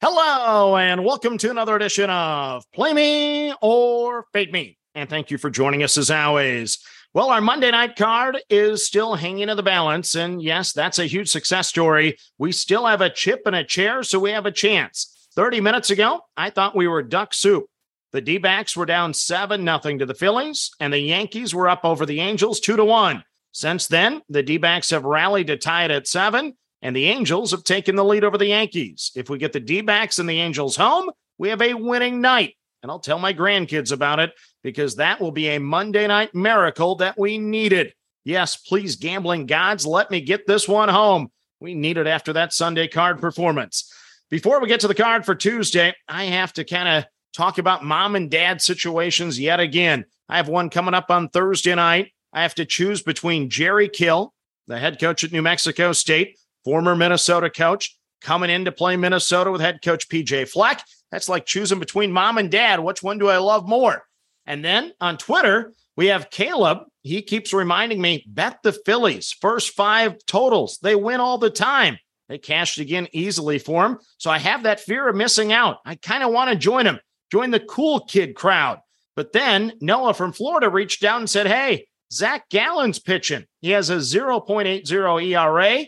Hello, and welcome to another edition of Play Me or Fade Me. And thank you for joining us as always. Well, our Monday night card is still hanging in the balance. And yes, that's a huge success story. We still have a chip and a chair, so we have a chance. 30 minutes ago, I thought we were duck soup. The D backs were down 7 0 to the Phillies, and the Yankees were up over the Angels 2 to 1. Since then, the D backs have rallied to tie it at 7 and the Angels have taken the lead over the Yankees. If we get the D backs and the Angels home, we have a winning night. And I'll tell my grandkids about it because that will be a Monday night miracle that we needed. Yes, please, gambling gods, let me get this one home. We need it after that Sunday card performance. Before we get to the card for Tuesday, I have to kind of talk about mom and dad situations yet again. I have one coming up on Thursday night. I have to choose between Jerry Kill, the head coach at New Mexico State, former Minnesota coach, coming in to play Minnesota with head coach PJ Fleck. That's like choosing between mom and dad. Which one do I love more? And then on Twitter, we have Caleb. He keeps reminding me bet the Phillies first five totals. They win all the time. They cashed again easily for him. So I have that fear of missing out. I kind of want to join him, join the cool kid crowd. But then Noah from Florida reached out and said, Hey, Zach Gallen's pitching. He has a 0.80 ERA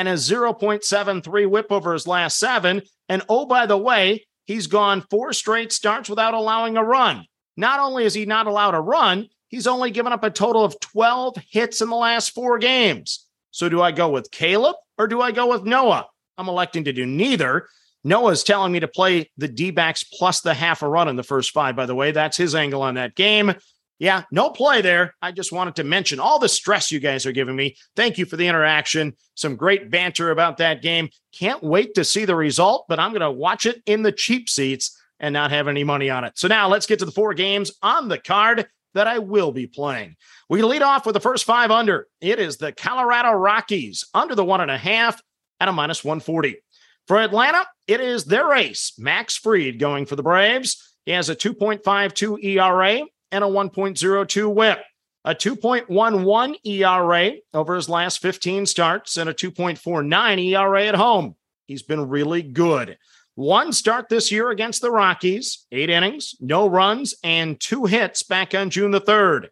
and a 0.73 whip over his last seven. And oh, by the way, he's gone four straight starts without allowing a run. Not only is he not allowed a run, he's only given up a total of 12 hits in the last four games. So do I go with Caleb or do I go with Noah? I'm electing to do neither. Noah's telling me to play the D backs plus the half a run in the first five, by the way. That's his angle on that game. Yeah, no play there. I just wanted to mention all the stress you guys are giving me. Thank you for the interaction. Some great banter about that game. Can't wait to see the result, but I'm going to watch it in the cheap seats and not have any money on it. So now let's get to the four games on the card that I will be playing. We lead off with the first five under. It is the Colorado Rockies under the one and a half at a minus 140. For Atlanta, it is their ace, Max Fried, going for the Braves. He has a 2.52 ERA and a 1.02 whip. A 2.11 ERA over his last 15 starts and a 2.49 ERA at home. He's been really good. One start this year against the Rockies, eight innings, no runs, and two hits back on June the 3rd.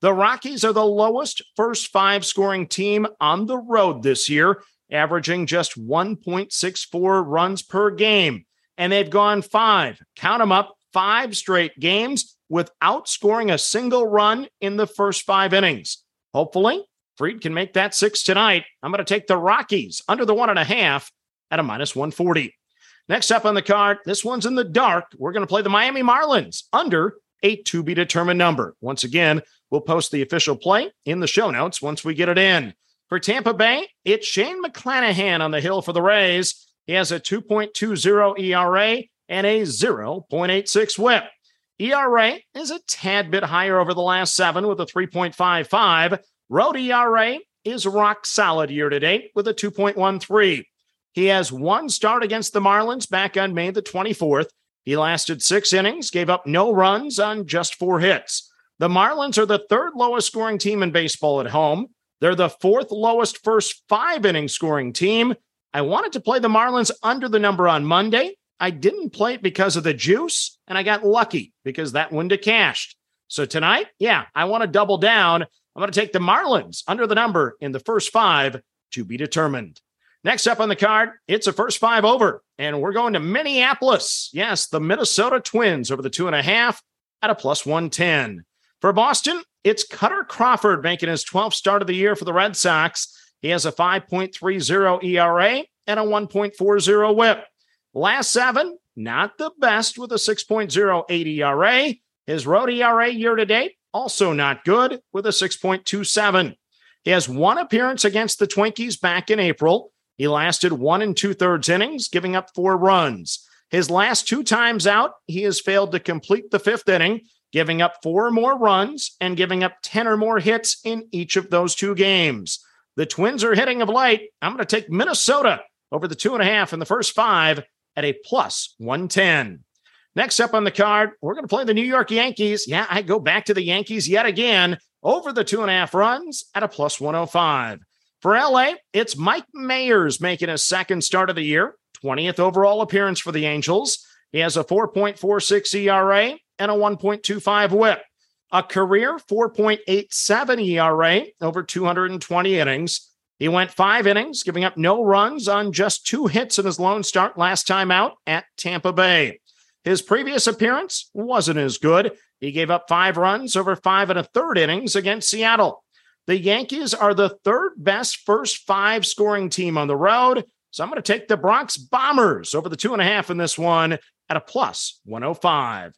The Rockies are the lowest first five scoring team on the road this year, averaging just 1.64 runs per game. And they've gone five, count them up, five straight games without scoring a single run in the first five innings. Hopefully, Fried can make that six tonight. I'm going to take the Rockies under the one and a half at a minus 140. Next up on the card, this one's in the dark. We're going to play the Miami Marlins under a to be determined number. Once again, we'll post the official play in the show notes once we get it in. For Tampa Bay, it's Shane McClanahan on the hill for the Rays. He has a 2.20 ERA and a 0.86 whip. ERA is a tad bit higher over the last seven with a 3.55. Road ERA is rock solid year to date with a 2.13. He has one start against the Marlins back on May the 24th. He lasted six innings, gave up no runs on just four hits. The Marlins are the third lowest scoring team in baseball at home. They're the fourth lowest first five inning scoring team. I wanted to play the Marlins under the number on Monday. I didn't play it because of the juice, and I got lucky because that window cashed. So tonight, yeah, I want to double down. I'm going to take the Marlins under the number in the first five to be determined. Next up on the card, it's a first five over, and we're going to Minneapolis. Yes, the Minnesota Twins over the two and a half at a plus 110. For Boston, it's Kutter Crawford making his 12th start of the year for the Red Sox. He has a 5.30 ERA and a 1.40 whip. Last seven, not the best with a 6.08 ERA. His road ERA year to date, also not good with a 6.27. He has one appearance against the Twinkies back in April. He lasted one and two thirds innings, giving up four runs. His last two times out, he has failed to complete the fifth inning, giving up four more runs and giving up 10 or more hits in each of those two games. The Twins are hitting of late. I'm going to take Minnesota over the two and a half in the first five at a plus 110. Next up on the card, we're going to play the New York Yankees. Yeah, I go back to the Yankees yet again over the two and a half runs at a plus 105. For LA, it's Mike Mayers making his second start of the year, 20th overall appearance for the Angels. He has a 4.46 ERA and a 1.25 whip, a career 4.87 ERA over 220 innings. He went five innings, giving up no runs on just two hits in his lone start last time out at Tampa Bay. His previous appearance wasn't as good. He gave up five runs over five and a third innings against Seattle. The Yankees are the third best first five scoring team on the road. So I'm going to take the Bronx Bombers over the two and a half in this one at a plus 105.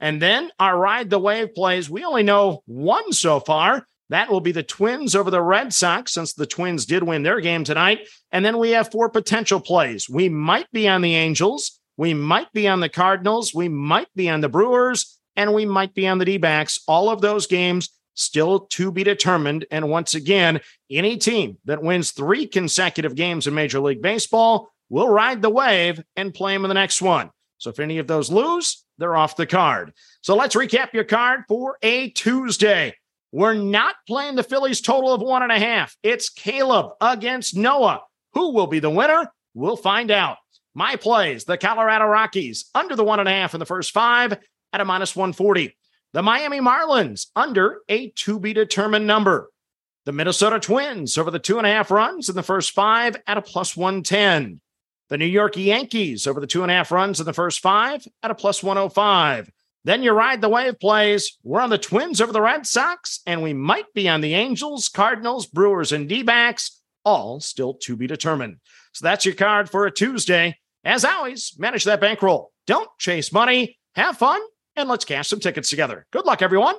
And then our ride the wave plays. We only know one so far. That will be the Twins over the Red Sox, since the Twins did win their game tonight. And then we have four potential plays. We might be on the Angels. We might be on the Cardinals. We might be on the Brewers. And we might be on the D backs. All of those games still to be determined. And once again, any team that wins three consecutive games in Major League Baseball will ride the wave and play them in the next one. So if any of those lose, they're off the card. So let's recap your card for a Tuesday. We're not playing the Phillies total of one and a half. It's Caleb against Noah. Who will be the winner? We'll find out. My plays the Colorado Rockies under the one and a half in the first five at a minus 140. The Miami Marlins under a to be determined number. The Minnesota Twins over the two and a half runs in the first five at a plus 110. The New York Yankees over the two and a half runs in the first five at a plus 105. Then you ride the wave plays. We're on the Twins over the Red Sox, and we might be on the Angels, Cardinals, Brewers, and D backs, all still to be determined. So that's your card for a Tuesday. As always, manage that bankroll. Don't chase money, have fun, and let's cash some tickets together. Good luck, everyone.